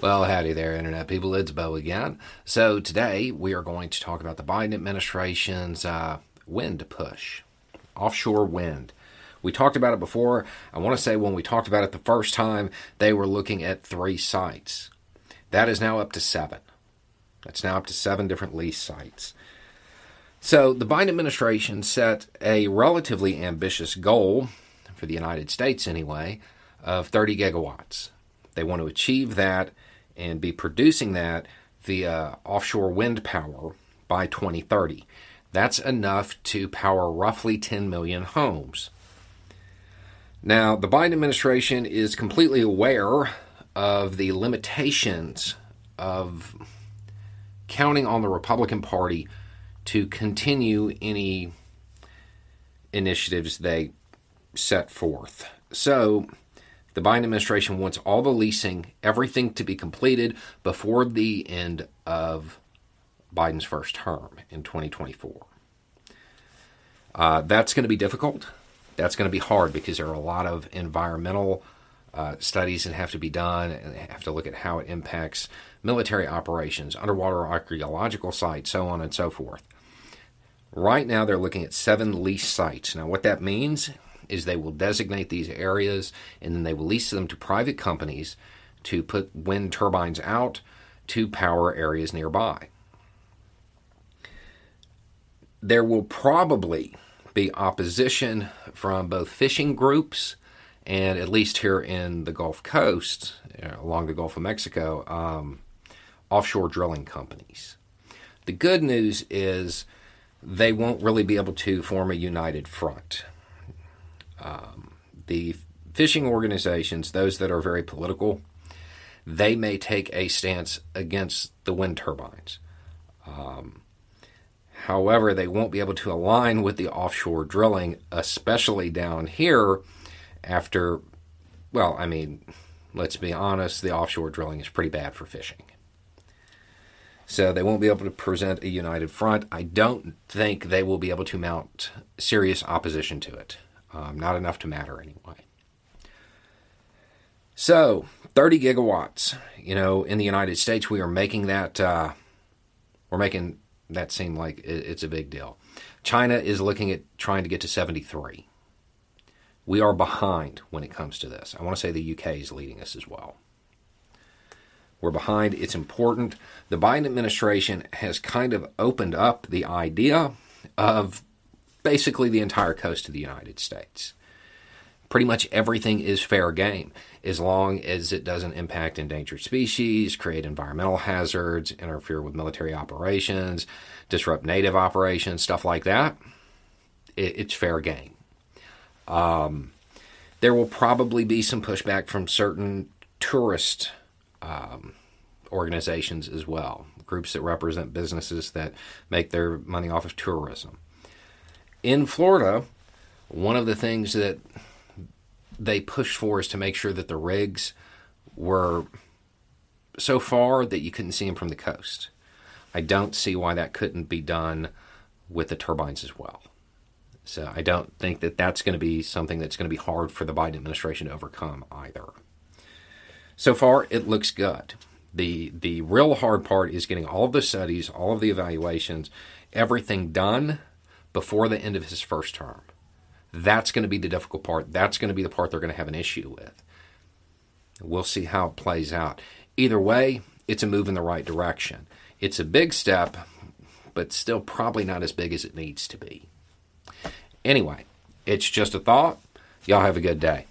Well, howdy there, Internet people. It's Bo again. So, today we are going to talk about the Biden administration's uh, wind push, offshore wind. We talked about it before. I want to say when we talked about it the first time, they were looking at three sites. That is now up to seven. That's now up to seven different lease sites. So, the Biden administration set a relatively ambitious goal, for the United States anyway, of 30 gigawatts. They want to achieve that and be producing that via offshore wind power by 2030. That's enough to power roughly 10 million homes. Now, the Biden administration is completely aware of the limitations of counting on the Republican Party to continue any initiatives they set forth. So, the Biden administration wants all the leasing, everything to be completed before the end of Biden's first term in 2024. Uh, that's going to be difficult. That's going to be hard because there are a lot of environmental uh, studies that have to be done and have to look at how it impacts military operations, underwater archaeological sites, so on and so forth. Right now, they're looking at seven lease sites. Now, what that means is they will designate these areas and then they will lease them to private companies to put wind turbines out to power areas nearby. There will probably be opposition from both fishing groups and at least here in the Gulf Coast, along the Gulf of Mexico, um, offshore drilling companies. The good news is they won't really be able to form a united front. Um, the fishing organizations, those that are very political, they may take a stance against the wind turbines. Um, however, they won't be able to align with the offshore drilling, especially down here after, well, I mean, let's be honest, the offshore drilling is pretty bad for fishing. So they won't be able to present a united front. I don't think they will be able to mount serious opposition to it. Um, not enough to matter anyway. So, 30 gigawatts. You know, in the United States, we are making that, uh, we're making that seem like it's a big deal. China is looking at trying to get to 73. We are behind when it comes to this. I want to say the UK is leading us as well. We're behind. It's important. The Biden administration has kind of opened up the idea of basically the entire coast of the United States. Pretty much everything is fair game as long as it doesn't impact endangered species, create environmental hazards, interfere with military operations, disrupt native operations, stuff like that. It, it's fair game. Um, there will probably be some pushback from certain tourist um, organizations as well, groups that represent businesses that make their money off of tourism in Florida, one of the things that they pushed for is to make sure that the rigs were so far that you couldn't see them from the coast. I don't see why that couldn't be done with the turbines as well. So I don't think that that's going to be something that's going to be hard for the Biden administration to overcome either. So far, it looks good. the The real hard part is getting all of the studies, all of the evaluations, everything done before the end of his first term. That's going to be the difficult part. That's going to be the part they're going to have an issue with. We'll see how it plays out. Either way, it's a move in the right direction. It's a big step, but still probably not as big as it needs to be. Anyway, it's just a thought. Y'all have a good day.